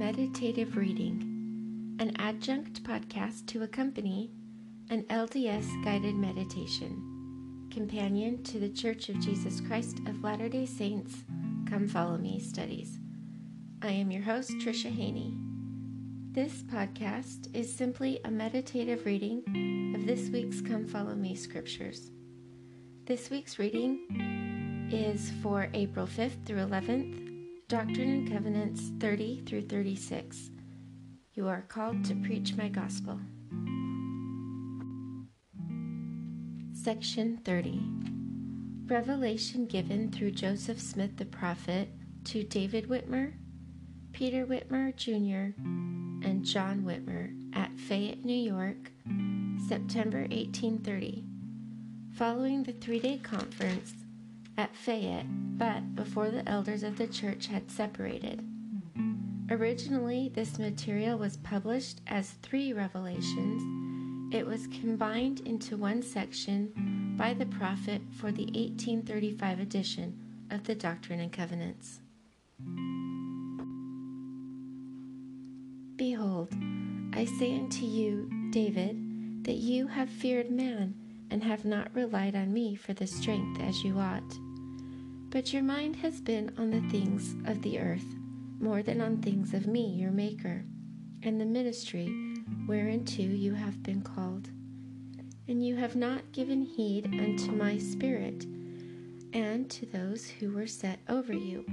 meditative reading, an adjunct podcast to accompany an LDS guided meditation, companion to the Church of Jesus Christ of Latter day Saints Come Follow Me studies. I am your host, Tricia Haney. This podcast is simply a meditative reading of this week's Come Follow Me scriptures. This week's reading is for April 5th through 11th, Doctrine and Covenants 30 through 36. You are called to preach my gospel. Section 30 Revelation given through Joseph Smith the prophet to David Whitmer, Peter Whitmer Jr., and John Whitmer at Fayette, New York, September 1830. Following the three day conference at Fayette, but before the elders of the church had separated. Originally, this material was published as three revelations it was combined into one section by the prophet for the 1835 edition of the Doctrine and Covenants. Behold, I say unto you, David, that you have feared man and have not relied on me for the strength as you ought. But your mind has been on the things of the earth more than on things of me, your Maker, and the ministry whereunto you have been called. And you have not given heed unto my spirit and to those who were set over you,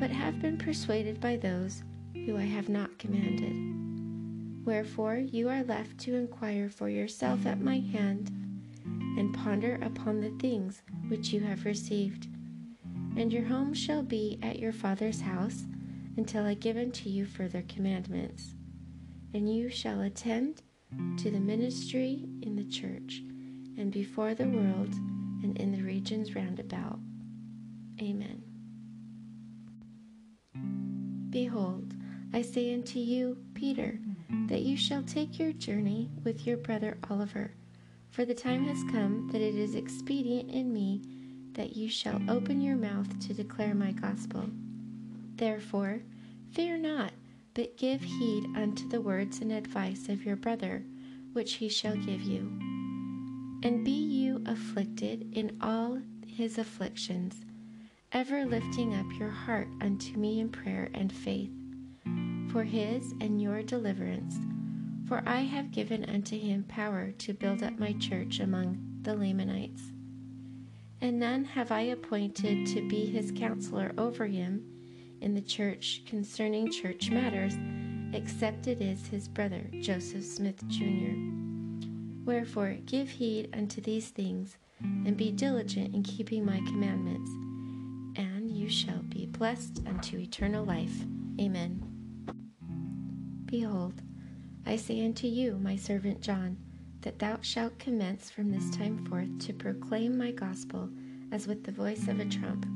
but have been persuaded by those who I have not commanded. Wherefore you are left to inquire for yourself at my hand, and ponder upon the things which you have received. And your home shall be at your father's house until I give unto you further commandments and you shall attend to the ministry in the church and before the world and in the regions round about. Amen. Behold, I say unto you, Peter, that you shall take your journey with your brother Oliver, for the time has come that it is expedient in me that you shall open your mouth to declare my gospel. Therefore, fear not but give heed unto the words and advice of your brother, which he shall give you. And be you afflicted in all his afflictions, ever lifting up your heart unto me in prayer and faith, for his and your deliverance. For I have given unto him power to build up my church among the Lamanites. And none have I appointed to be his counselor over him in the church concerning church matters, except it is his brother Joseph Smith Jr. Wherefore, give heed unto these things, and be diligent in keeping my commandments, and you shall be blessed unto eternal life. Amen. Behold, I say unto you, my servant John, that thou shalt commence from this time forth to proclaim my gospel as with the voice of a trump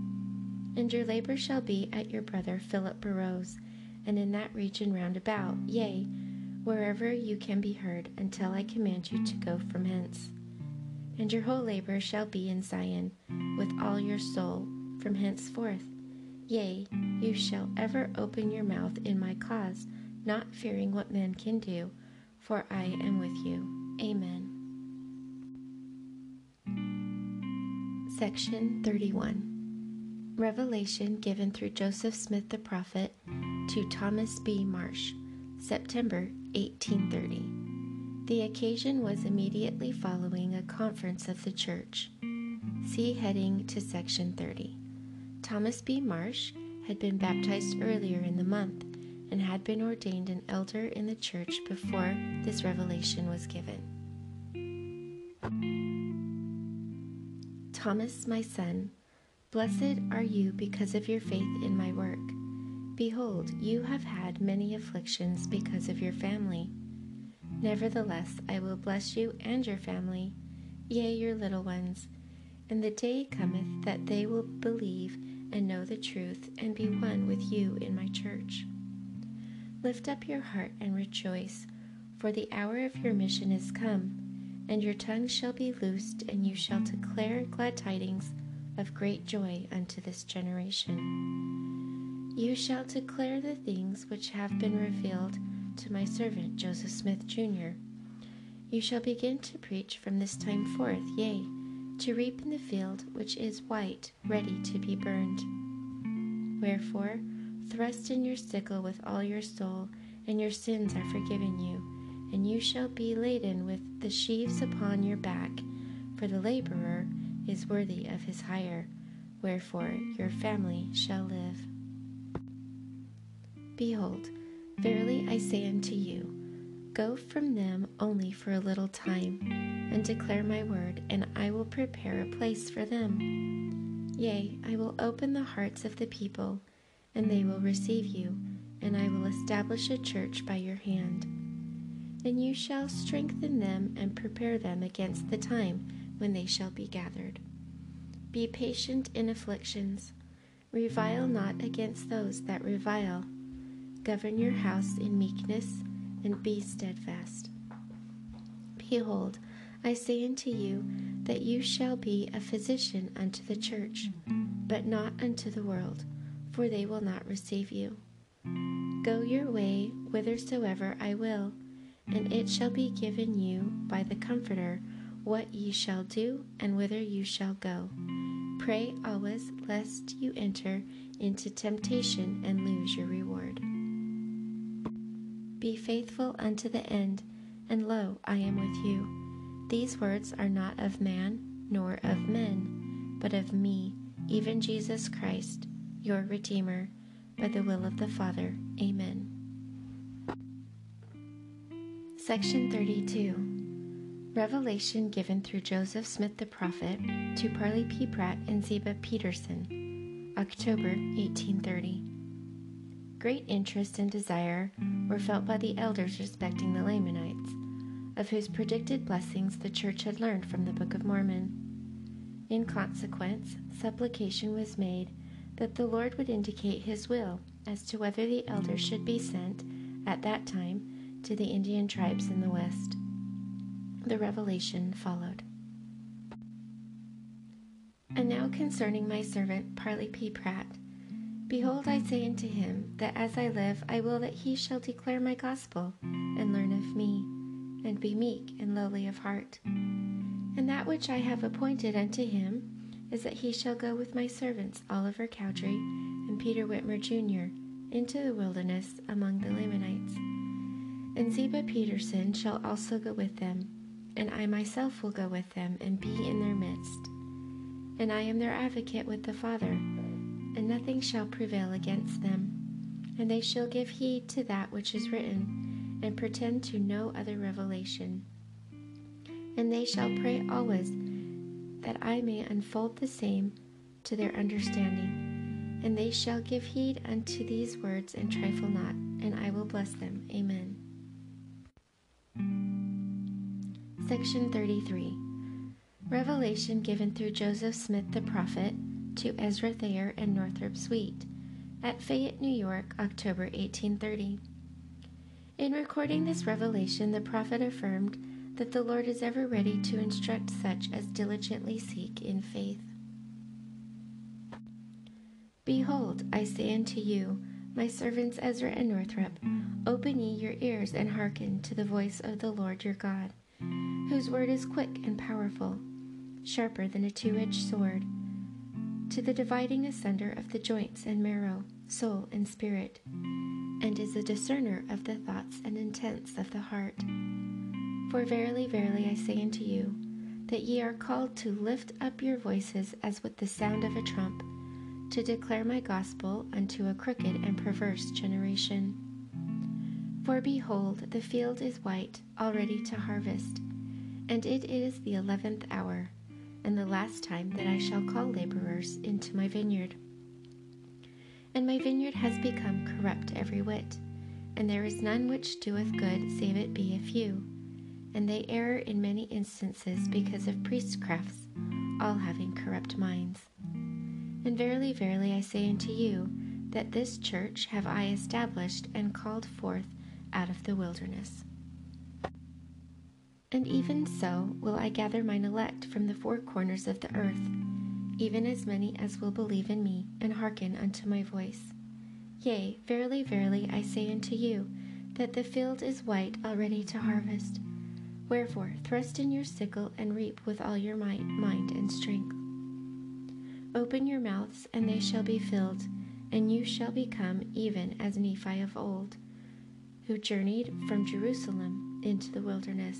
and your labor shall be at your brother Philip Burroughs, and in that region round about, yea, wherever you can be heard, until I command you to go from hence. And your whole labor shall be in Zion, with all your soul, from henceforth. Yea, you shall ever open your mouth in my cause, not fearing what men can do, for I am with you. Amen. Section 31 Revelation given through Joseph Smith the prophet to Thomas B. Marsh, September 1830. The occasion was immediately following a conference of the church. See heading to section 30. Thomas B. Marsh had been baptized earlier in the month and had been ordained an elder in the church before this revelation was given. Thomas, my son, Blessed are you because of your faith in my work. Behold, you have had many afflictions because of your family. Nevertheless, I will bless you and your family, yea, your little ones. And the day cometh that they will believe and know the truth and be one with you in my church. Lift up your heart and rejoice, for the hour of your mission is come, and your tongue shall be loosed, and you shall declare glad tidings of great joy unto this generation. You shall declare the things which have been revealed to my servant Joseph Smith, Jr. You shall begin to preach from this time forth, yea, to reap in the field which is white, ready to be burned. Wherefore, thrust in your sickle with all your soul, and your sins are forgiven you, and you shall be laden with the sheaves upon your back, for the laborer is worthy of his hire. Wherefore, your family shall live. Behold, verily I say unto you, Go from them only for a little time, and declare my word, and I will prepare a place for them. Yea, I will open the hearts of the people, and they will receive you, and I will establish a church by your hand. And you shall strengthen them and prepare them against the time when they shall be gathered. Be patient in afflictions, revile not against those that revile Govern your house in meekness, and be steadfast. Behold, I say unto you that you shall be a physician unto the church, but not unto the world, for they will not receive you. Go your way whithersoever I will, and it shall be given you by the Comforter what ye shall do and whither you shall go. Pray always lest you enter into temptation and lose your reward. Be faithful unto the end, and lo, I am with you. These words are not of man, nor of men, but of me, even Jesus Christ, your Redeemer, by the will of the Father. Amen. Section 32 Revelation given through Joseph Smith the prophet to Parley P. Pratt and Ziba Peterson, October 1830. Great interest and desire were felt by the elders respecting the Lamanites, of whose predicted blessings the church had learned from the Book of Mormon. In consequence, supplication was made that the Lord would indicate his will as to whether the elders should be sent, at that time, to the Indian tribes in the West. The revelation followed. And now concerning my servant Parley P. Pratt, Behold, I say unto him, that as I live, I will that he shall declare my gospel, and learn of me, and be meek and lowly of heart. And that which I have appointed unto him is that he shall go with my servants Oliver Cowdery and Peter Whitmer Jr. into the wilderness among the Lamanites. And Ziba Peterson shall also go with them, and I myself will go with them and be in their midst. And I am their advocate with the Father and nothing shall prevail against them. And they shall give heed to that which is written, and pretend to no other revelation. And they shall pray always that I may unfold the same to their understanding. And they shall give heed unto these words and trifle not, and I will bless them. Amen. Section 33 Revelation given through Joseph Smith the prophet to Ezra Thayer and Northrop Sweet at Fayette, New York, October 1830. In recording this revelation, the prophet affirmed that the Lord is ever ready to instruct such as diligently seek in faith. Behold, I say unto you, my servants Ezra and Northrop, open ye your ears and hearken to the voice of the Lord your God, whose word is quick and powerful, sharper than a two edged sword to the dividing asunder of the joints and marrow, soul and spirit, and is a discerner of the thoughts and intents of the heart. For verily, verily, I say unto you, that ye are called to lift up your voices as with the sound of a trump, to declare my gospel unto a crooked and perverse generation. For behold, the field is white, already to harvest, and it is the eleventh hour and the last time that I shall call laborers into my vineyard. And my vineyard has become corrupt every whit, and there is none which doeth good save it be a few. And they err in many instances because of priestcrafts, all having corrupt minds. And verily, verily, I say unto you, that this church have I established and called forth out of the wilderness. And even so will I gather mine elect from the four corners of the earth, even as many as will believe in me and hearken unto my voice. Yea, verily, verily, I say unto you, that the field is white already to harvest. Wherefore, thrust in your sickle and reap with all your might, mind and strength. Open your mouths, and they shall be filled, and you shall become even as Nephi of old, who journeyed from Jerusalem into the wilderness.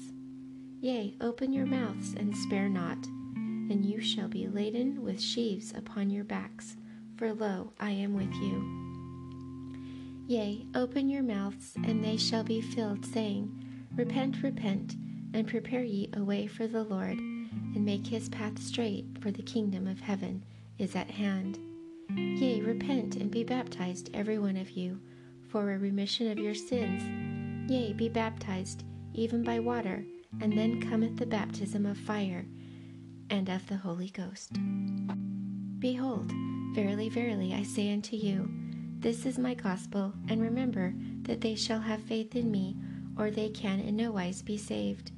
Yea, open your mouths and spare not, and you shall be laden with sheaves upon your backs, for lo, I am with you. Yea, open your mouths, and they shall be filled, saying, Repent, repent, and prepare ye a way for the Lord, and make his path straight, for the kingdom of heaven is at hand. Yea, repent and be baptized, every one of you, for a remission of your sins. Yea, be baptized, even by water, and then cometh the baptism of fire and of the Holy Ghost. Behold, verily, verily, I say unto you, this is my gospel, and remember that they shall have faith in me, or they can in no wise be saved.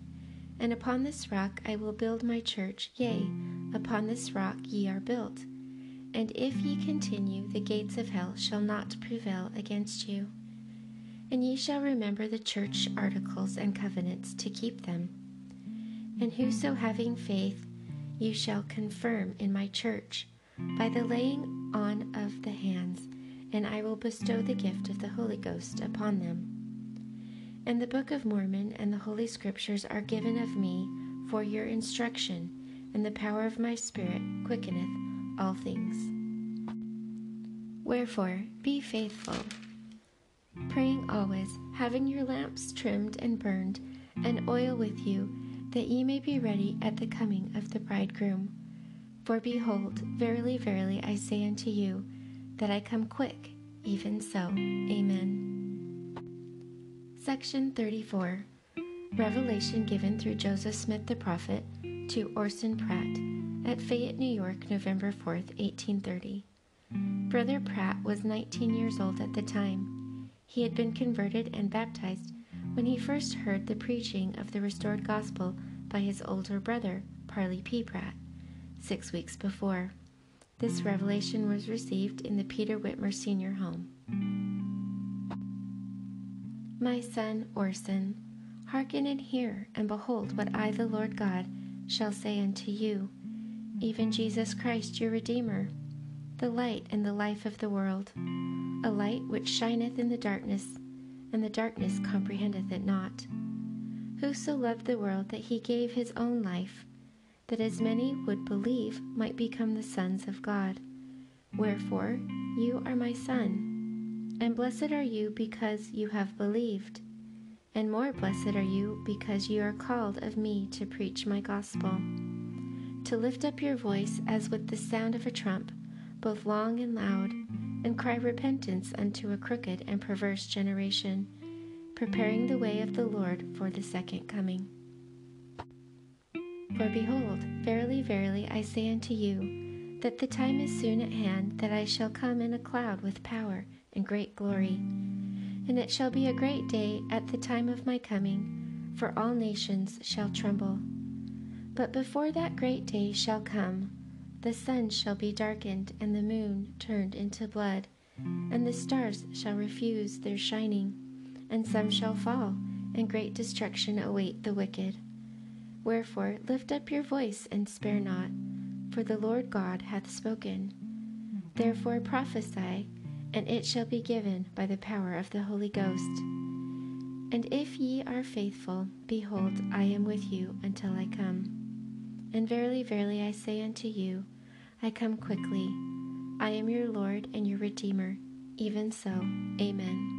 And upon this rock I will build my church, yea, upon this rock ye are built. And if ye continue, the gates of hell shall not prevail against you. And ye shall remember the church articles and covenants to keep them. And whoso having faith, you shall confirm in my church by the laying on of the hands and I will bestow the gift of the Holy Ghost upon them. And the Book of Mormon and the Holy Scriptures are given of me for your instruction, and the power of my Spirit quickeneth all things. Wherefore, be faithful, praying always, having your lamps trimmed and burned, and oil with you, that ye may be ready at the coming of the bridegroom. For behold, verily, verily, I say unto you, that I come quick, even so. Amen. Section 34 Revelation given through Joseph Smith the prophet to Orson Pratt at Fayette, New York, November 4, 1830. Brother Pratt was 19 years old at the time. He had been converted and baptized when he first heard the preaching of the restored gospel by his older brother, Parley P. Pratt, six weeks before. This revelation was received in the Peter Whitmer Senior Home. My son Orson, hearken and hear, and behold what I, the Lord God, shall say unto you, even Jesus Christ your Redeemer, the light and the life of the world, a light which shineth in the darkness, and the darkness comprehendeth it not. Who so loved the world that he gave his own life, that as many would believe might become the sons of God. Wherefore, you are my son, and blessed are you because you have believed, and more blessed are you because you are called of me to preach my gospel, to lift up your voice as with the sound of a trump, both long and loud, and cry repentance unto a crooked and perverse generation, preparing the way of the Lord for the second coming. For behold, verily, verily, I say unto you, that the time is soon at hand that I shall come in a cloud with power and great glory. And it shall be a great day at the time of my coming, for all nations shall tremble. But before that great day shall come, the sun shall be darkened, and the moon turned into blood, and the stars shall refuse their shining, and some shall fall, and great destruction await the wicked. Wherefore lift up your voice and spare not, for the Lord God hath spoken. Therefore prophesy, and it shall be given by the power of the Holy Ghost. And if ye are faithful, behold, I am with you until I come. And verily, verily, I say unto you, I come quickly. I am your Lord and your Redeemer. Even so, Amen.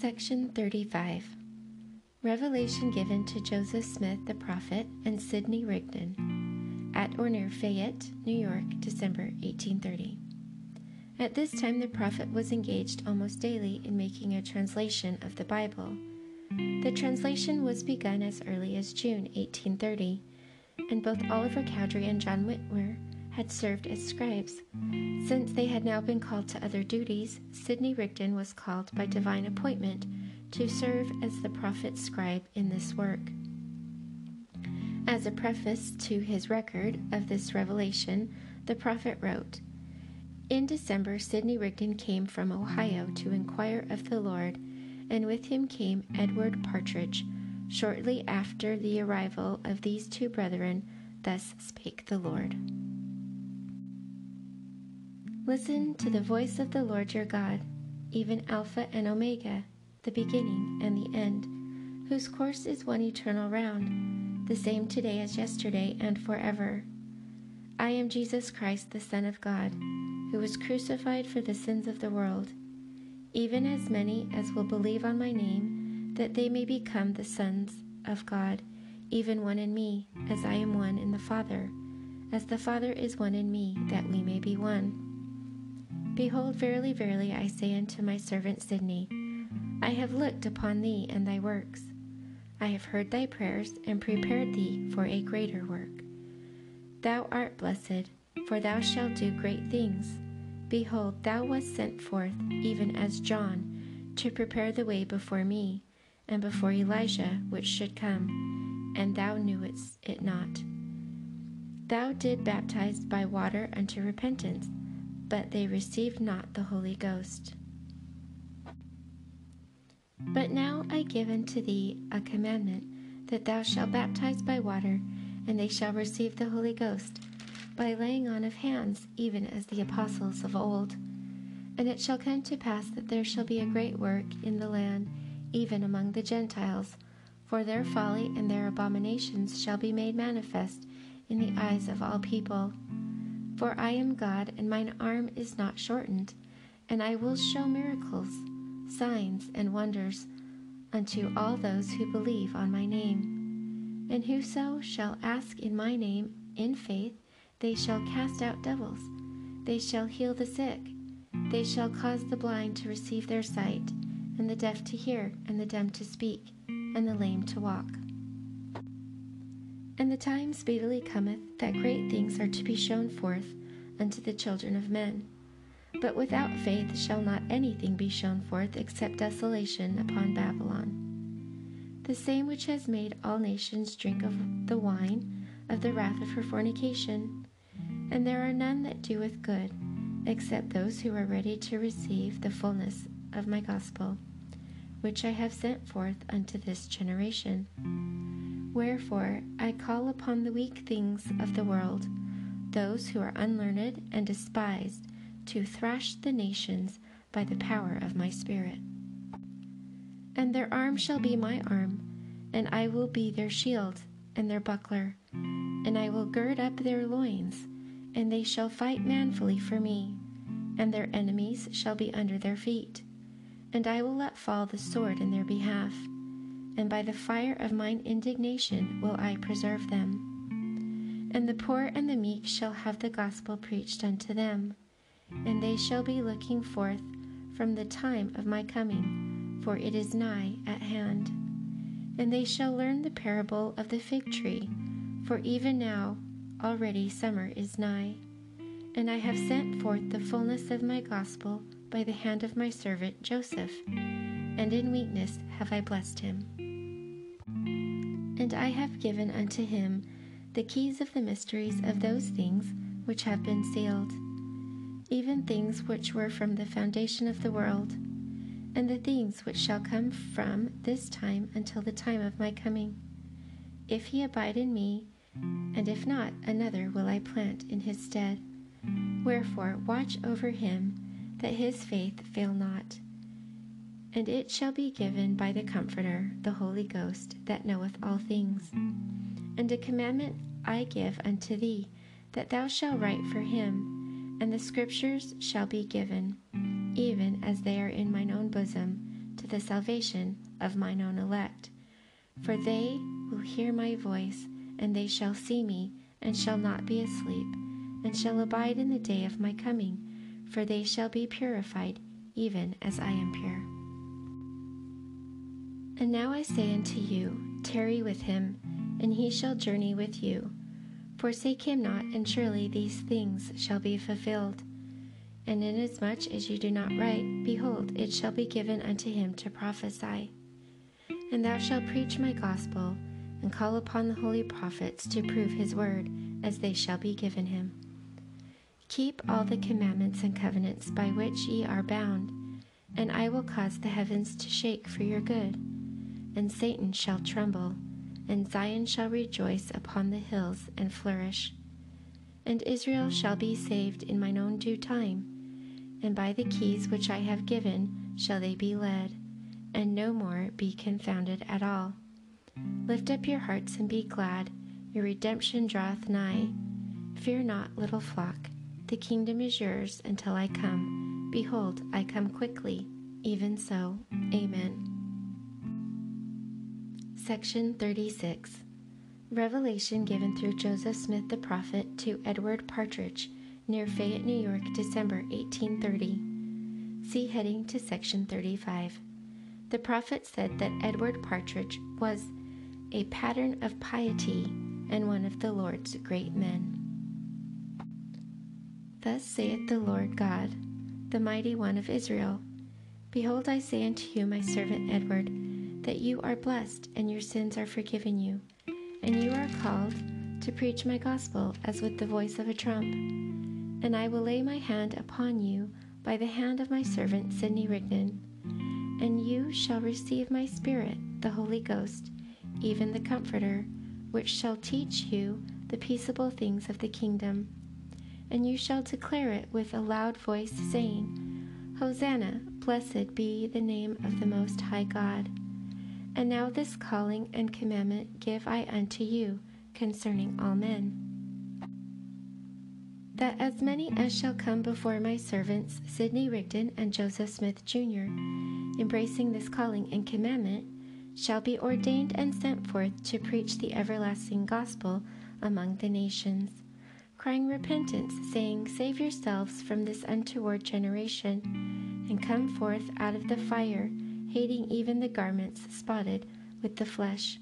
Section 35 Revelation given to Joseph Smith the prophet and Sidney Rigdon at or near Fayette, New York, December 1830. At this time, the prophet was engaged almost daily in making a translation of the Bible. The translation was begun as early as June 1830, and both Oliver Cowdery and John Whitmer had served as scribes. Since they had now been called to other duties, Sidney Rigdon was called by divine appointment to serve as the prophet's scribe in this work. As a preface to his record of this revelation, the prophet wrote, In December, Sidney Rigdon came from Ohio to inquire of the Lord, and with him came Edward Partridge. Shortly after the arrival of these two brethren, thus spake the Lord. Listen to the voice of the Lord your God, even Alpha and Omega, the beginning and the end, whose course is one eternal round, the same today as yesterday and forever. I am Jesus Christ, the Son of God who was crucified for the sins of the world, even as many as will believe on my name, that they may become the sons of God, even one in me, as I am one in the Father, as the Father is one in me, that we may be one. Behold, verily, verily, I say unto my servant Sidney, I have looked upon thee and thy works. I have heard thy prayers and prepared thee for a greater work. Thou art blessed for thou shalt do great things. Behold, thou wast sent forth, even as John, to prepare the way before me, and before Elijah, which should come, and thou knewest it not. Thou did baptize by water unto repentance, but they received not the Holy Ghost. But now I give unto thee a commandment, that thou shalt baptize by water, and they shall receive the Holy Ghost by laying on of hands, even as the apostles of old. And it shall come to pass that there shall be a great work in the land, even among the Gentiles, for their folly and their abominations shall be made manifest in the eyes of all people. For I am God, and mine arm is not shortened, and I will show miracles, signs, and wonders unto all those who believe on my name. And whoso shall ask in my name in faith, they shall cast out devils. They shall heal the sick. They shall cause the blind to receive their sight, and the deaf to hear, and the dumb to speak, and the lame to walk. And the time speedily cometh that great things are to be shown forth unto the children of men. But without faith shall not anything be shown forth except desolation upon Babylon. The same which has made all nations drink of the wine of the wrath of her fornication and there are none that doeth good, except those who are ready to receive the fullness of my gospel, which I have sent forth unto this generation. Wherefore I call upon the weak things of the world, those who are unlearned and despised, to thrash the nations by the power of my Spirit. And their arm shall be my arm, and I will be their shield and their buckler, and I will gird up their loins and they shall fight manfully for me, and their enemies shall be under their feet. And I will let fall the sword in their behalf, and by the fire of mine indignation will I preserve them. And the poor and the meek shall have the gospel preached unto them, and they shall be looking forth from the time of my coming, for it is nigh at hand. And they shall learn the parable of the fig tree, for even now already summer is nigh, and I have sent forth the fullness of my gospel by the hand of my servant Joseph, and in weakness have I blessed him. And I have given unto him the keys of the mysteries of those things which have been sealed, even things which were from the foundation of the world, and the things which shall come from this time until the time of my coming. If he abide in me, and if not, another will I plant in his stead. Wherefore, watch over him, that his faith fail not. And it shall be given by the Comforter, the Holy Ghost, that knoweth all things. And a commandment I give unto thee, that thou shalt write for him, and the Scriptures shall be given, even as they are in mine own bosom, to the salvation of mine own elect. For they will hear my voice and they shall see me, and shall not be asleep, and shall abide in the day of my coming, for they shall be purified, even as I am pure. And now I say unto you, tarry with him, and he shall journey with you. Forsake him not, and surely these things shall be fulfilled. And inasmuch as you do not write, behold, it shall be given unto him to prophesy. And thou shalt preach my gospel and call upon the holy prophets to prove his word, as they shall be given him. Keep all the commandments and covenants by which ye are bound, and I will cause the heavens to shake for your good. And Satan shall tremble, and Zion shall rejoice upon the hills and flourish. And Israel shall be saved in mine own due time, and by the keys which I have given shall they be led, and no more be confounded at all. Lift up your hearts and be glad, your redemption draweth nigh. Fear not, little flock the kingdom is yours until I come. Behold, I come quickly. Even so, Amen. Section 36 Revelation given through Joseph Smith the prophet to Edward Partridge near Fayette, New York, December 1830. See heading to section 35. The prophet said that Edward Partridge was a pattern of piety and one of the Lord's great men. Thus saith the Lord God, the mighty one of Israel Behold, I say unto you, my servant Edward, that you are blessed, and your sins are forgiven you, and you are called to preach my gospel as with the voice of a trump. And I will lay my hand upon you by the hand of my servant Sidney Rigdon, and you shall receive my Spirit, the Holy Ghost, even the Comforter, which shall teach you the peaceable things of the kingdom and you shall declare it with a loud voice, saying, Hosanna, blessed be the name of the Most High God. And now this calling and commandment give I unto you concerning all men. That as many as shall come before my servants, Sidney Rigdon and Joseph Smith Jr., embracing this calling and commandment, shall be ordained and sent forth to preach the everlasting gospel among the nations crying repentance, saying, Save yourselves from this untoward generation, and come forth out of the fire, hating even the garments spotted with the flesh.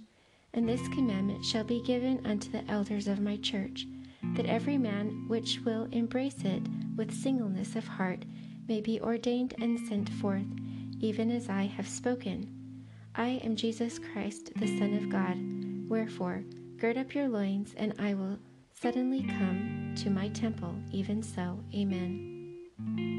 And this commandment shall be given unto the elders of my church, that every man which will embrace it with singleness of heart may be ordained and sent forth, even as I have spoken. I am Jesus Christ, the Son of God. Wherefore, gird up your loins, and I will suddenly come to my temple. Even so, Amen.